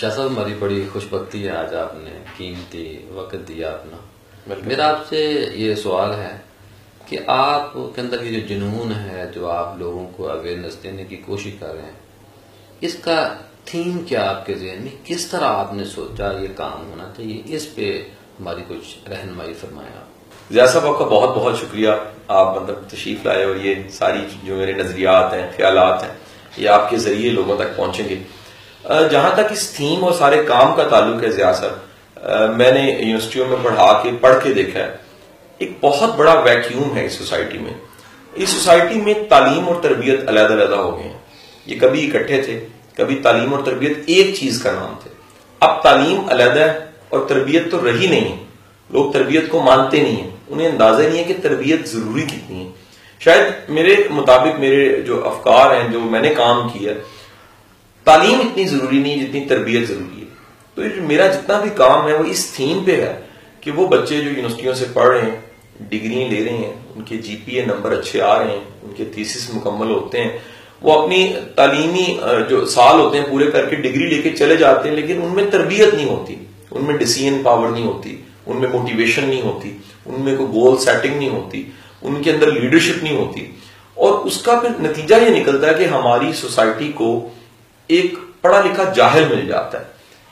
شاہ صاحب ہماری بڑی خوش بختی ہے آج آپ نے قیمتی وقت دیا اپنا۔ میرا آپ سے یہ سوال ہے کہ آپ کے اندر یہ جو جنون ہے جو آپ لوگوں کو اویئرنیس دینے کی کوشش کر رہے ہیں اس کا تھیم کیا آپ کے ذہن میں؟ کس طرح آپ نے سوچا یہ کام ہونا چاہیے؟ اس پہ ہماری کچھ رہنمائی فرمایا زیاد صاحب آپ کا بہت بہت شکریہ۔ آپ مطلب تشریف لائے اور یہ ساری جو میرے نظریات ہیں خیالات ہیں یہ آپ کے ذریعے لوگوں تک پہنچیں گے۔ جہاں تک اس تھیم اور سارے کام کا تعلق ہے زیاد صاحب میں نے یونیورسٹیوں میں پڑھا کے، پڑھ کے دیکھا ہے، ایک بہت بڑا ویکیوم ہے اس سوسائٹی میں۔ اس سوسائٹی میں تعلیم اور تربیت علیحدہ علیحدہ ہو گئے ہیں۔ یہ کبھی اکٹھے تھے، کبھی تعلیم اور تربیت ایک چیز کا نام تھے۔ اب تعلیم علیحدہ ہے اور تربیت تو رہی نہیں ہے۔ لوگ تربیت کو مانتے نہیں ہیں۔ انہیں اندازہ نہیں ہے کہ تربیت ضروری کتنی ہے۔ شاید میرے مطابق میرے جو افکار ہیں، جو میں نے کام کیا تعلیم اتنی ضروری نہیں جتنی تربیت ضروری ہے۔ تو میرا جتنا بھی کام ہے وہ اس تھیم پہ ہے کہ وہ بچے جو یونیورسٹیوں سے پڑھ رہے ہیں ڈگری لے رہے ہیں، ان کے جی پی اے نمبر اچھے آ رہے ہیں، ان کے تھیسس مکمل ہوتے ہیں، وہ اپنی تعلیمی جو سال ہوتے ہیں پورے کر کے ڈگری لے کے چلے جاتے ہیں، لیکن ان میں تربیت نہیں ہوتی، ان میں ڈسیزن پاور نہیں ہوتی، ان میں موٹیویشن نہیں ہوتی، ان میں کوئی گول سیٹنگ نہیں ہوتی، ان کے اندر لیڈرشپ نہیں ہوتی۔ اور اس کا پھر نتیجہ یہ نکلتا ہے کہ ہماری سوسائٹی کو ایک پڑھا لکھا جاہل مل جاتا ہے،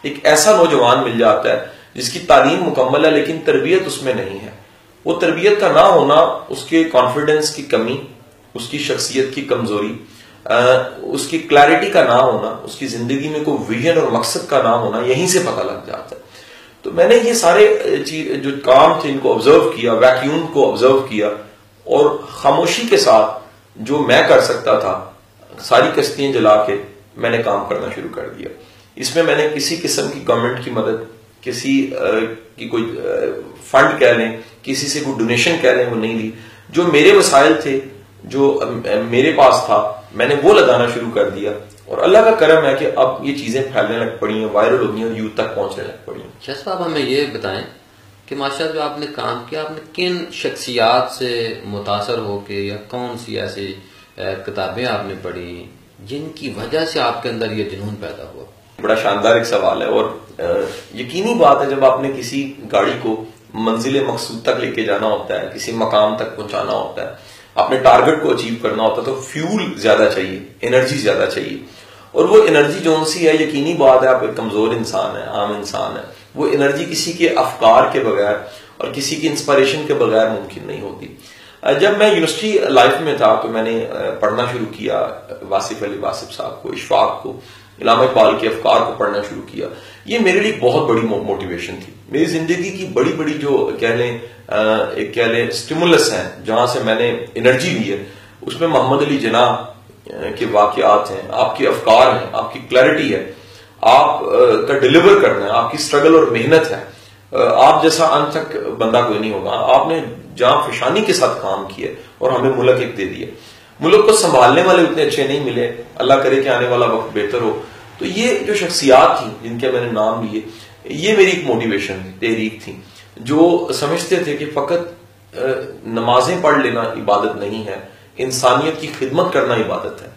ایک ایسا نوجوان مل جاتا ہے جس کی تعلیم مکمل ہے لیکن تربیت اس میں نہیں ہے۔ وہ تربیت کا نہ ہونا اس کے کانفیڈنس کی کمی، اس کی شخصیت کی کمزوری اس کی کلیرٹی کا نہ ہونا، اس کی زندگی میں کوئی ویژن اور مقصد کا نہ ہونا، یہیں سے پتہ لگ جاتا ہے۔ تو میں نے یہ سارے جو کام تھے ان کو آبزرو کیا ویکیوم کو آبزرو کیا اور خاموشی کے ساتھ جو میں کر سکتا تھا، ساری کشتیاں جلا کے میں نے کام کرنا شروع کر دیا۔ اس میں میں نے کسی قسم کی گورنمنٹ کی مدد، کسی کی کوئی فنڈ کہہ لیں، کسی سے کوئی ڈونیشن کہہ لیں، وہ نہیں لی جو میرے وسائل تھے، جو میرے پاس تھا، میں نے وہ لگانا شروع کر دیا۔ اور اللہ کا کرم ہے کہ اب یہ چیزیں پھیلنے لگ پڑی ہیں، وائرل ہو گئی ہیں اور یوتھ تک پہنچنے لگ پڑی ہیں۔ شاہ صاحب، ہمیں یہ بتائیں کہ ماشاء جو آپ نے کام کیا، آپ نے کن شخصیات سے متاثر ہو کے یا کون سی ایسی کتابیں آپ نے پڑھی؟ جن کی وجہ سے آپ کے اندر یہ جنون پیدا ہوا؟ بڑا شاندار ایک سوال ہے اور یقینی بات ہے جب آپ نے کسی گاڑی کو منزل مقصود تک لے کے جانا ہوتا ہے، کسی مقام تک پہنچانا ہوتا ہے اپنے ٹارگٹ کو اچیو کرنا ہوتا ہے، تو فیول زیادہ چاہیے انرجی زیادہ چاہیے۔ اور وہ انرجی جون سی ہے، یقینی بات ہے، آپ ایک کمزور انسان ہے عام انسان ہے وہ انرجی کسی کے افکار کے بغیر اور کسی کی انسپائریشن کے بغیر ممکن نہیں ہوتی۔ جب میں یونیورسٹی لائف میں تھا تو میں نے پڑھنا شروع کیا، واصف علی واصف صاحب کو، اشفاق کو، علامہ اقبال کے افکار کو پڑھنا شروع کیا۔ یہ میرے لیے بہت بڑی موٹیویشن تھی۔ میری زندگی کی بڑی بڑی جو کہہ لیں ایک کہہ لیں اسٹیمولس ہیں، جہاں سے میں نے انرجی لی ہے۔ اس میں محمد علی جناح کے واقعات ہیں، آپ کے افکار ہیں، آپ کی کلیرٹی ہے۔ آپ کا ڈلیور کرنا ہے، آپ کی سٹرگل اور محنت ہے۔ آپ جیسا ان تک بندہ کوئی نہیں ہوگا۔ آپ نے جہاں فشانی کے ساتھ کام کیا اور ہمیں ملک ایک دے دیا۔ ملک کو سنبھالنے والے اتنے اچھے نہیں ملے۔ اللہ کرے کہ آنے والا وقت بہتر ہو۔ تو یہ جو شخصیات تھیں جن کے میں نے نام لیے، یہ میری ایک موٹیویشن تحریک تھی جو سمجھتے تھے کہ فقط نمازیں پڑھ لینا عبادت نہیں ہے، انسانیت کی خدمت کرنا عبادت ہے۔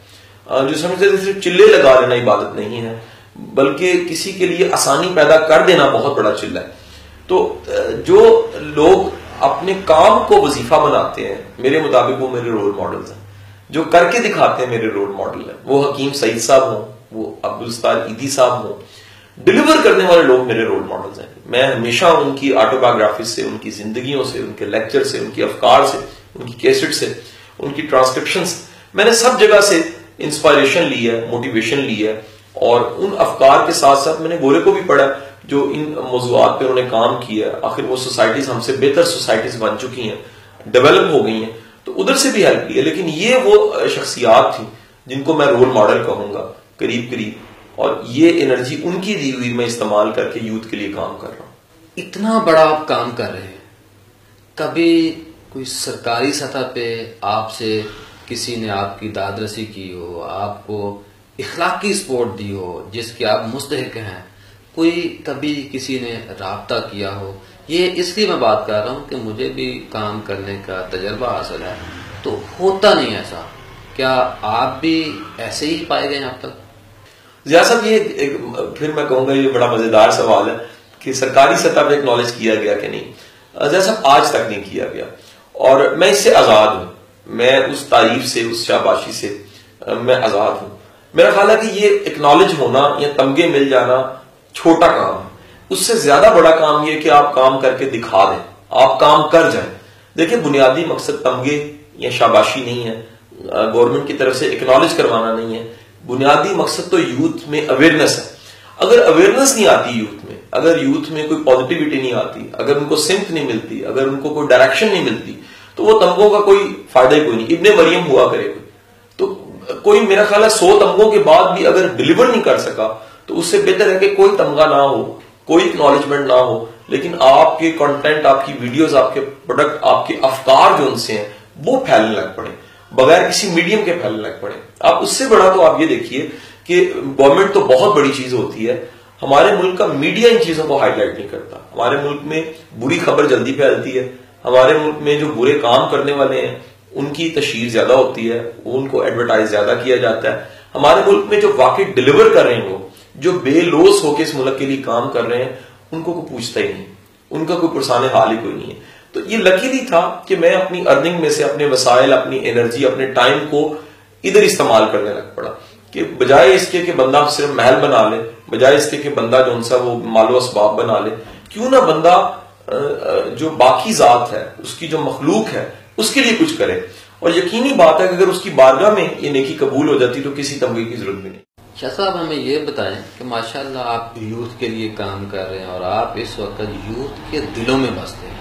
جو سمجھتے تھے صرف چلے لگا لینا عبادت نہیں ہے، بلکہ کسی کے لیے آسانی پیدا کر دینا بہت بڑا چلہ ہے۔ تو جو لوگ اپنے کام کو وظیفہ بناتے ہیں، میرے مطابق وہ میرے رول ماڈلز ہیں۔ جو کر کے دکھاتے ہیں میرے رول ماڈل ہیں۔ وہ حکیم سعید صاحب ہوں، وہ عبدالستار عیدی صاحب ہوں۔ ڈلیور کرنے والے لوگ میرے رول ماڈلز ہیں۔ میں ہمیشہ ان کی آٹو بایوگرافی سے، ان کی زندگیوں سے، ان کے لیکچر سے، ان کی افکار سے، ان کی کیسٹ سے، ان کی ٹرانسکرپشن سے۔ میں نے سب جگہ سے انسپائریشن لی ہے موٹیویشن لی ہے۔ اور ان افکار کے ساتھ ساتھ میں نے گورے کو بھی پڑھا جو ان موضوعات پہ انہوں نے کام کیا ہے۔ آخر وہ سوسائٹیز ہم سے بہتر سوسائٹیز بن چکی ہیں ڈیولپ ہو گئی ہیں۔ تو ادھر سے بھی ہیلپ لی ہے۔ لیکن یہ وہ شخصیات تھیں جن کو میں رول ماڈل کہوں گا قریب قریب۔ اور یہ انرجی ان کی دی ہوئی میں استعمال کر کے یوتھ کے لیے کام کر رہا ہوں۔ اتنا بڑا آپ کام کر رہے ہیں۔ کبھی کوئی سرکاری سطح پہ آپ سے کسی نے آپ کی داد رسی کی ہو، آپ کو اخلاقی سپورٹ دی ہو، جس کے آپ مستحق ہیں۔ کوئی کبھی کسی نے رابطہ کیا ہو، یہ اس لیے میں بات کر رہا ہوں کہ مجھے بھی کام کرنے کا تجربہ حاصل ہے۔ تو ہوتا نہیں ایسا۔ کیا آپ بھی ایسے ہی پائے گئے اب تک؟ صاحب، یہ پھر میں کہوں گا، یہ بڑا مزیدار سوال ہے کہ سرکاری سطح پہ اکنالج کیا گیا کہ نہیں؟ صاحب، آج تک نہیں کیا گیا۔ اور میں اس سے آزاد ہوں۔ میں اس تعریف سے، اس شاباشی سے، میں آزاد ہوں۔ میرا خیال ہے کہ یہ اکنالج ہونا یا تمغے مل جانا چھوٹا کام ہے۔ اس سے زیادہ بڑا کام یہ کہ آپ کام کر کے دکھا دیں، آپ کام کر جائیں۔ دیکھیں، بنیادی مقصد تمغے یا شاباشی نہیں ہے۔ گورنمنٹ کی طرف سے اکنالج کروانا نہیں ہے۔ بنیادی مقصد تو یوتھ میں اویئرنیس ہے۔ اگر اویئرنیس نہیں آتی یوتھ میں، اگر یوتھ میں کوئی پازیٹیوٹی نہیں آتی، اگر ان کو سمت نہیں ملتی، اگر ان کو کوئی ڈائریکشن نہیں ملتی، تو وہ تمغوں کا کوئی فائدہ ہی کوئی نہیں۔ ابن مریم ہوا کرے کوئی۔ تو کوئی میرا خیال ہے سو تمغوں کے بعد بھی اگر ڈلیور نہیں کر سکا، تو اس سے بہتر ہے کہ کوئی تمغہ نہ ہو، کوئی اکنالجمنٹ نہ ہو۔ لیکن آپ کے کانٹینٹ آپ کی ویڈیوز آپ کے پروڈکٹ آپ کے افکار جو ان سے ہیں، وہ پھیلنے لگ پڑے۔ بغیر کسی میڈیم کے پھیلنے لگ پڑے۔ آپ اس سے بڑا تو آپ یہ دیکھیے کہ گورنمنٹ تو بہت بڑی چیز ہوتی ہے۔ ہمارے ملک کا میڈیا ان چیزوں کو ہائی لائٹ نہیں کرتا۔ ہمارے ملک میں بری خبر جلدی پھیلتی ہے۔ ہمارے ملک میں جو برے کام کرنے والے ہیں ان کی تشہیر زیادہ ہوتی ہے، ان کو ایڈورٹائز زیادہ کیا جاتا ہے۔ ہمارے ملک میں جو واقعی ڈلیور کر رہے ہیں جو بے لوس ہو کے اس ملک کے لیے کام کر رہے ہیں، ان کو کوئی پوچھتا ہی نہیں۔ ان کا کوئی پرسان حال ہی کوئی نہیں ہے۔ تو یہ لکیلی تھا کہ میں اپنی ارننگ میں سے اپنے وسائل، اپنی انرجی اپنے ٹائم کو ادھر استعمال کرنے لگ پڑا۔ کہ بجائے اس کے کہ بندہ صرف محل بنا لے، بجائے اس کے کہ بندہ جو ان سا وہ مال و اسباب بنا لے، کیوں نہ بندہ جو باقی ذات ہے، اس کی جو مخلوق ہے اس کے لیے کچھ کرے اور یقینی بات ہے کہ اگر اس کی بارگاہ میں یہ نیکی قبول ہو جاتی تو کسی تمغے کی ضرورت بھی نہیں۔ شاہ صاحب، ہمیں یہ بتائیں کہ ماشاءاللہ آپ یوتھ کے لیے کام کر رہے ہیں اور آپ اس وقت یوتھ کے دلوں میں بستے ہیں۔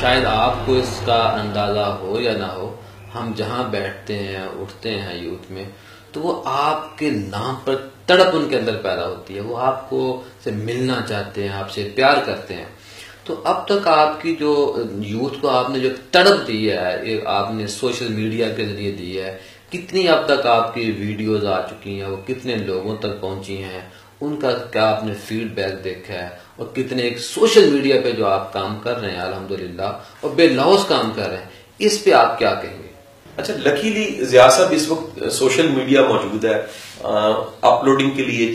شاید آپ کو اس کا اندازہ ہو یا نہ ہو، ہم جہاں بیٹھتے ہیں، اٹھتے ہیں یوتھ میں، تو وہ آپ کے نام پر تڑپ ان کے اندر پیدا ہوتی ہے۔ وہ آپ کو سے ملنا چاہتے ہیں، آپ سے پیار کرتے ہیں۔ تو اب تک آپ کی جو یوتھ کو آپ نے جو تڑپ دی ہے آپ نے سوشل میڈیا کے ذریعے دی ہے، کتنی اب تک آپ کی ویڈیوز آ چکی ہیں، وہ کتنے لوگوں تک پہنچی ہیں، ان کا کیا آپ نے فیڈ بیک دیکھا ہے؟ اور کتنے ایک سوشل میڈیا پہ جو آپ کام کر رہے ہیں، الحمدللہ، اور بے لوز کام کر رہے ہیں، اس پہ آپ کیا کہیں گے؟ اچھا لکیلی زیاسب اس وقت سوشل میڈیا موجود ہے اپلوڈنگ کے لیے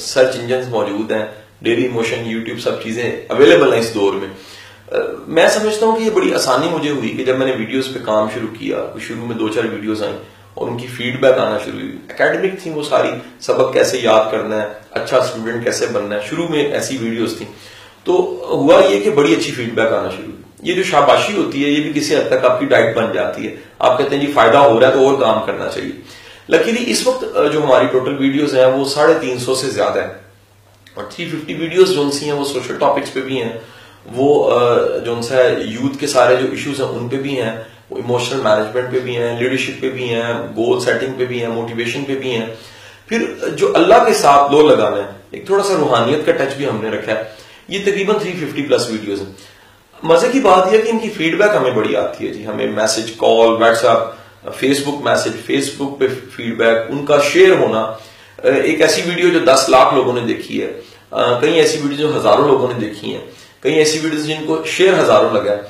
سرچ انجنز موجود ہیں ڈیلی موشن یوٹیوب سب چیزیں اویلیبل ہیں اس دور میں۔ میں سمجھتا ہوں کہ یہ بڑی آسانی مجھے ہوئی کہ جب میں نے ویڈیوز پہ کام شروع کیا، شروع میں دو چار ویڈیوز آئیں اور ان کی فیڈ بیک آنا شروع ہوئی۔ اکیڈمک تھی وہ ساری، سبق کیسے یاد کرنا ہے اچھا اسٹوڈنٹ کیسے بننا ہے، شروع میں ایسی ویڈیوز تھیں۔ تو ہوا یہ کہ بڑی اچھی فیڈ بیک آنا شروع ہوئی۔ یہ جو شاباشی ہوتی ہے، یہ بھی کسی حد تک آپ کی ڈائٹ بن جاتی ہے۔ آپ کہتے ہیں جی فائدہ ہو رہا ہے تو اور کام کرنا چاہیے۔ لکیلی اس وقت جو ہماری ٹوٹل ویڈیوز ہیں وہ ساڑھے تین سو سے زیادہ ہے اور تھری ففٹی ویڈیوز جو سی ہیں، وہ سوشل ٹاپکس پہ بھی ہیں. وہ جو ان سے یوتھ کے سارے جو ایشوز ہیں، ان پہ بھی ہیں. وہ ایموشنل مینجمنٹ پہ بھی ہیں لیڈرشپ پہ بھی ہیں گول سیٹنگ پہ بھی ہیں موٹیویشن پہ بھی ہیں. پھر جو اللہ کے ساتھ لو لگانا ہے ایک تھوڑا سا روحانیت کا ٹچ بھی ہم نے رکھا ہے. یہ تقریباً 350 پلس ویڈیوز ہیں. مزے کی بات یہ کہ ان کی فیڈ بیک ہمیں بڑی آتی ہے جی. ہمیں message call WhatsApp Facebook message Facebook پہ فیڈ بیک ان کا شیئر ہونا ایک ایسی ویڈیو جو دس لاکھ لوگوں نے دیکھی ہے۔ کئی ایسی ویڈیو جو ہزاروں لوگوں نے دیکھی ہیں۔ کئی ایسی ویڈیوز جن کو شیئر ہزاروں لگا ہے۔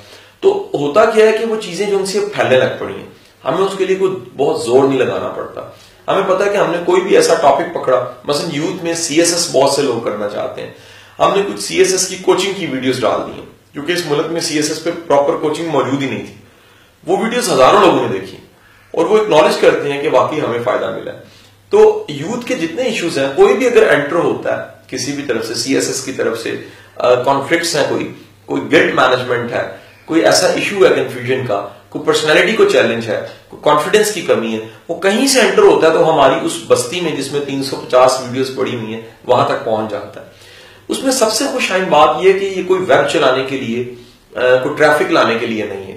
تو ہوتا کیا ہے کہ وہ چیزیں جو ان سے پھیلنے لگ پڑی ہیں۔ ہمیں اس کے لیے کوئی بہت زور نہیں لگانا پڑتا۔ ہمیں پتا ہے کہ ہم نے کوئی بھی ایسا ٹاپک پکڑا۔ مثلا یوتھ میں سی ایس ایس بہت سے لوگ کرنا چاہتے ہیں۔ ہم نے کچھ سی ایس ایس کی کوچنگ کی ویڈیوز ڈال دی ہیں۔ کیونکہ اس ملک میں سی ایس ایس پہ پراپر کوچنگ موجود ہی نہیں تھی۔ وہ ویڈیوز ہزاروں لوگوں نے دیکھی۔ اور وہ اکنالج کرتے ہیں کہ واقعی ہمیں فائدہ ملا ہے۔ تو یوتھ کے جتنے ایشوز ہیں، کوئی بھی اگر انٹر ہوتا ہے، کسی بھی طرف سے سی ایس ایس کی طرف سے کانفلکٹس ہیں کوئی کوئی گلٹ مینجمنٹ ہے، کوئی ایسا ایشو ہے کنفیوژن کا، کوئی پرسنالٹی کو چیلنج ہے، کوئی کانفیڈنس کی کمی ہے، وہ کہیں سے انٹر ہوتا ہے تو ہماری اس بستی میں جس میں تین سو پچاس ویڈیوز پڑی ہوئی ہیں، وہاں تک پہنچ جاتا ہے۔ اس میں سب سے خوش آئین بات یہ کہ یہ کوئی ویب چلانے کے لیے کوئی ٹریفک لانے کے لیے نہیں ہے۔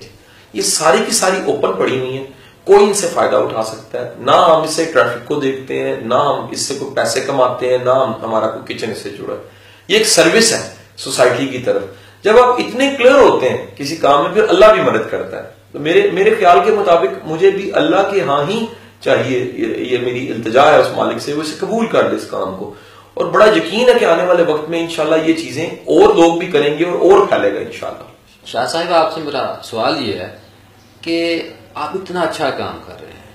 یہ ساری کی ساری اوپن پڑی ہوئی ہیں۔ کوئی ان سے فائدہ اٹھا سکتا ہے۔ نہ ہم اس سے ٹریفک کو دیکھتے ہیں، نہ ہم اس سے کوئی پیسے کماتے ہیں، نہ ہم ہمارا کوئی کچن اس سے جڑا ہے۔ یہ ایک سروس ہے سوسائٹی کی طرف۔ جب آپ اتنے کلیئر ہوتے ہیں کسی کام میں، پھر اللہ بھی مدد کرتا ہے۔ تو میرے میرے خیال کے مطابق مجھے بھی اللہ کے ہاں ہی چاہیے، یہ میری التجا ہے اس مالک سے، وہ اسے قبول کر دے اس کام کو۔ اور بڑا یقین ہے کہ آنے والے وقت میں انشاءاللہ یہ چیزیں اور لوگ بھی کریں گے اور اور پھیلے گا انشاءاللہ۔ شاہ صاحب، آپ سے میرا سوال یہ ہے کہ آپ اتنا اچھا کام کر رہے ہیں۔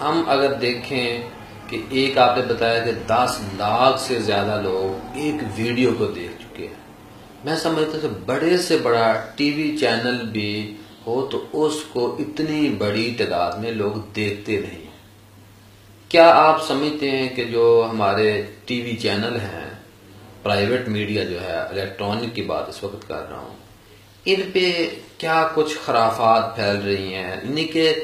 ہم اگر دیکھیں کہ ایک آپ نے بتایا کہ دس لاکھ سے زیادہ لوگ ایک ویڈیو کو دیکھ چکے ہیں۔ میں سمجھتا ہوں کہ بڑے سے بڑا ٹی وی چینل بھی ہو تو اس کو اتنی بڑی تعداد میں لوگ دیکھتے نہیں کیا آپ سمجھتے ہیں کہ جو ہمارے ٹی وی چینل ہیں، پرائیویٹ میڈیا جو ہے، الیکٹرانک کی بات اس وقت کر رہا ہوں، ان پہ کیا کچھ خرافات پھیل رہی ہیں؟ یعنی کہ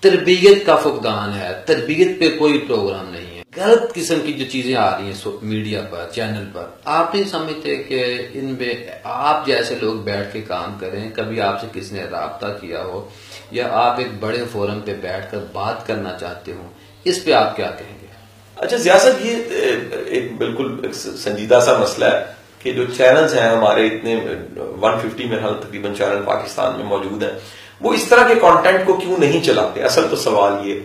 تربیت کا فقدان ہے، تربیت پہ کوئی پروگرام نہیں ہے۔ غلط قسم کی جو چیزیں آ رہی ہیں میڈیا پر، چینل پر۔ آپ نہیں سمجھتے کہ ان میں آپ جیسے لوگ بیٹھ کے کام کریں، کبھی آپ سے کس نے رابطہ کیا ہو، یا آپ ایک بڑے فورم پہ بیٹھ کر بات کرنا چاہتے ہوں، اس پہ آپ کیا کہیں گے؟ اچھا سیاست یہ ایک بالکل سنجیدہ سا مسئلہ ہے۔ کہ جو چینلز ہیں ہمارے اتنے ون ففٹی میں تقریباً چینل پاکستان میں موجود ہیں، وہ اس طرح کے کانٹینٹ کو کیوں نہیں چلاتے؟ اصل تو سوال یہ۔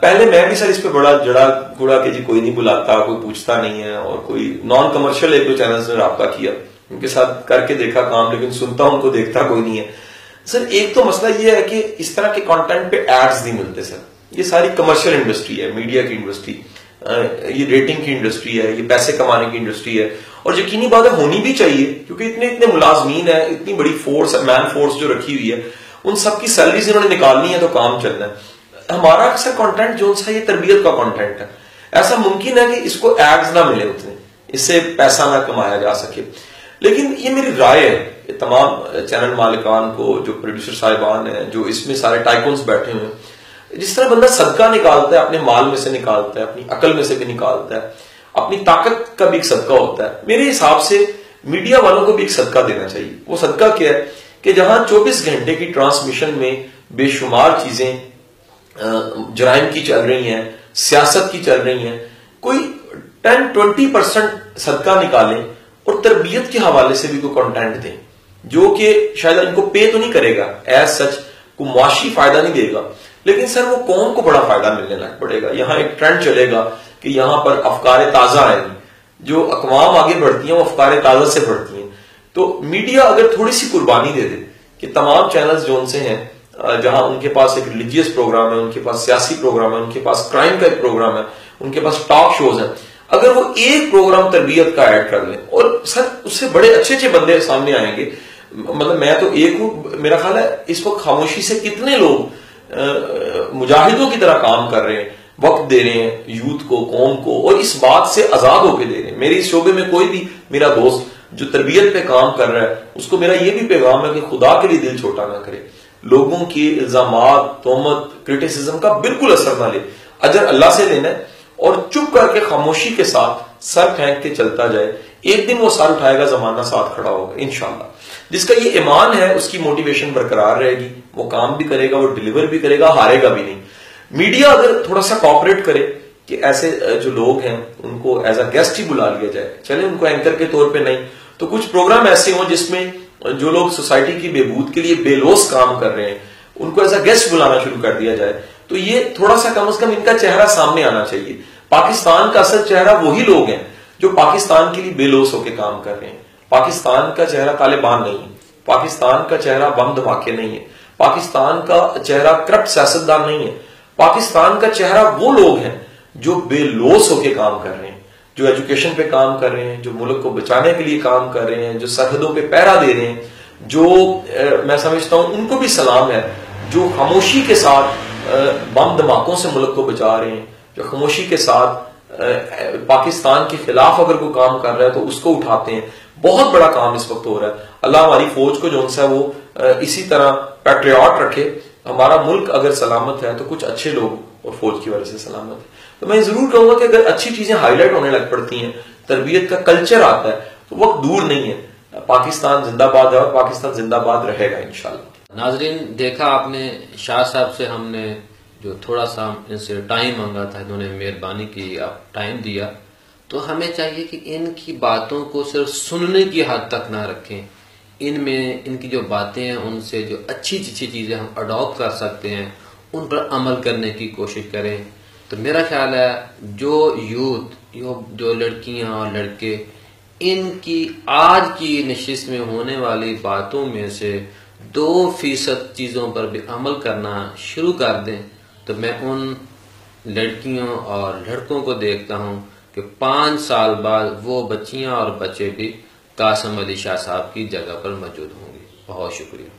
پہلے میں بھی سر اس پہ بڑا جڑا گڑا کہ جی کوئی نہیں بلاتا، کوئی پوچھتا نہیں ہے اور کوئی نان کمرشل ایک دو چینل نے رابطہ کیا۔ ان کے ساتھ کر کے دیکھا کام، لیکن سنتا ہوں کو دیکھتا کوئی نہیں ہے۔ سر، ایک تو مسئلہ یہ ہے کہ اس طرح کے کانٹینٹ پہ ایڈز نہیں ملتے سر۔ یہ ساری کمرشل انڈسٹری ہے میڈیا کی انڈسٹری یہ ریٹنگ کی انڈسٹری ہے، یہ پیسے کمانے کی انڈسٹری ہے۔ اور یقینی بات ہے ہونی بھی چاہیے، کیونکہ اتنے اتنے ملازمین ہیں، اتنی بڑی فورس مین فورس جو رکھی ہوئی ہے، ان سب کی سیلریز انہوں نے نکالنی ہے تو کام چلنا ہے۔ ہمارا اکثر کانٹینٹ جو سا یہ تربیت کا کانٹینٹ ہے۔ ایسا ممکن ہے کہ اس کو ایڈز نہ ملے اتنے، اس سے پیسہ نہ کمایا جا سکے۔ لیکن یہ میری رائے ہے تمام چینل مالکان کو، جو پروڈیوسر صاحبان ہیں، جو اس میں سارے ٹائکونز بیٹھے ہوئے ہیں، جس طرح بندہ صدقہ نکالتا ہے، اپنے مال میں سے نکالتا ہے، اپنی عقل میں سے بھی نکالتا ہے اپنی طاقت کا بھی ایک صدقہ ہوتا ہے۔ میرے حساب سے میڈیا والوں کو بھی ایک صدقہ دینا چاہیے۔ وہ صدقہ کیا ہے کہ جہاں چوبیس گھنٹے کی ٹرانسمیشن میں بے شمار چیزیں جرائم کی چل رہی ہیں، سیاست کی چل رہی ہیں، کوئی ٹین، ٹوینٹی پرسنٹ صدقہ نکالیں اور تربیت کے حوالے سے بھی کوئی کانٹینٹ دیں۔ جو کہ شاید ان کو پے تو نہیں کرے گا ایز سچ کو معاشی فائدہ نہیں دے گا۔ لیکن سر، وہ قوم کو بڑا فائدہ ملنے لگ پڑے گا؟ یہاں ایک ٹرینڈ چلے گا کہ یہاں پر افکار تازہ آئیں گی جو اقوام آگے بڑھتی ہیں، وہ افکار تازہ سے بڑھتی ہیں۔ تو میڈیا اگر تھوڑی سی قربانی دے دے کہ تمام چینلز جو ان سے ہیں، جہاں ان کے پاس ایک ریلیجیس پروگرام ہے، ان کے پاس سیاسی پروگرام ہے، ان کے پاس کرائم کا ایک پروگرام ہے، ان کے پاس ٹاک شوز ہیں۔ اگر وہ ایک پروگرام تربیت کا ایڈ کر لیں، اور سر، اس سے بڑے اچھے اچھے بندے سامنے آئیں گے۔ مطلب میں تو ایک ہوں، میرا خیال ہے اس وقت خاموشی سے کتنے لوگ مجاہدوں کی طرح کام کر رہے ہیں۔ وقت دے رہے ہیں، یوتھ کو، قوم کو، اور اس بات سے آزاد ہو کے دے رہے ہیں۔ میرے اس شعبے میں کوئی بھی میرا دوست جو تربیت پہ کام کر رہا ہے، اس کو میرا یہ بھی پیغام ہے کہ خدا کے لیے دل چھوٹا نہ کرے۔ لوگوں کی الزامات تومت کریٹیسزم کا بالکل اثر نہ لے۔ اجر اللہ سے لینا ہے اور چپ کر کے خاموشی کے ساتھ سر پھینک کے چلتا جائے۔ ایک دن وہ سر اٹھائے گا، زمانہ ساتھ کھڑا ہوگا، انشاءاللہ۔ جس کا یہ ایمان ہے، اس کی موٹیویشن برقرار رہے گی۔ وہ کام بھی کرے گا، وہ ڈلیور بھی کرے گا، ہارے گا بھی نہیں۔ میڈیا اگر تھوڑا سا کوپریٹ کرے کہ ایسے جو لوگ ہیں، ان کو ایز اے گیسٹ ہی بلا لیا جائے۔ چلے ان کو اینکر کے طور پہ نہیں۔ تو کچھ پروگرام ایسے ہوں جس میں جو لوگ سوسائٹی کی بے بود کے لیے بے لوس کام کر رہے ہیں، ان کو ایز اے گیسٹ بلانا شروع کر دیا جائے۔ تو یہ تھوڑا سا کم از کم ان کا چہرہ سامنے آنا چاہیے۔ پاکستان کا اصل چہرہ وہی لوگ ہیں جو پاکستان کے لیے بے لوس ہو کے کام کر رہے ہیں۔ پاکستان کا چہرہ طالبان نہیں ہے۔ پاکستان کا چہرہ بم دھماکے نہیں ہے۔ پاکستان کا چہرہ کرپٹ سیاستدان نہیں ہے۔ پاکستان کا چہرہ وہ لوگ ہیں جو بے لوس ہو کے کام کر رہے ہیں، جو ایجوکیشن پہ کام کر رہے ہیں، جو ملک کو بچانے کے لیے کام کر رہے ہیں، جو سرحدوں پہ پیرا دے رہے ہیں، جو میں سمجھتا ہوں ان کو بھی سلام ہے، جو خاموشی کے ساتھ بم دھماکوں سے ملک کو بچا رہے ہیں، جو خاموشی کے ساتھ پاکستان کے خلاف اگر کوئی کام کر رہا ہے تو اس کو اٹھاتے ہیں۔ بہت بڑا کام اس وقت ہو رہا ہے۔ اللہ ہماری فوج کو جو ان وہ اسی طرح پیٹریاٹ رکھے۔ ہمارا ملک اگر سلامت ہے تو کچھ اچھے لوگ اور فوج کی وجہ سے سلامت ہے۔ تو میں ضرور کہوں گا کہ اگر اچھی چیزیں ہائی لائٹ ہونے لگ پڑتی ہیں، تربیت کا کلچر آتا ہے، تو وقت دور نہیں ہے۔ پاکستان زندہ باد ہے اور پاکستان زندہ باد رہے گا انشاءاللہ۔ ناظرین، دیکھا آپ نے، شاہ صاحب سے ہم نے جو تھوڑا سا ان سے ٹائم مانگا تھا، انہوں نے مہربانی کی، آپ ٹائم دیا۔ تو ہمیں چاہیے کہ ان کی باتوں کو صرف سننے کی حد تک نہ رکھیں۔ ان میں ان کی جو باتیں ہیں، ان سے جو اچھی اچھی چیزیں ہم اڈاپٹ کر سکتے ہیں، ان پر عمل کرنے کی کوشش کریں۔ تو میرا خیال ہے، جو یوتھ جو لڑکیاں اور لڑکے، ان کی آج کی نشست میں ہونے والی باتوں میں سے دو فیصد چیزوں پر بھی عمل کرنا شروع کر دیں۔ تو میں ان لڑکیوں اور لڑکوں کو دیکھتا ہوں کہ پانچ سال بعد وہ بچیاں اور بچے بھی قاسم علی شاہ صاحب کی جگہ پر موجود ہوں گے۔ بہت شکریہ۔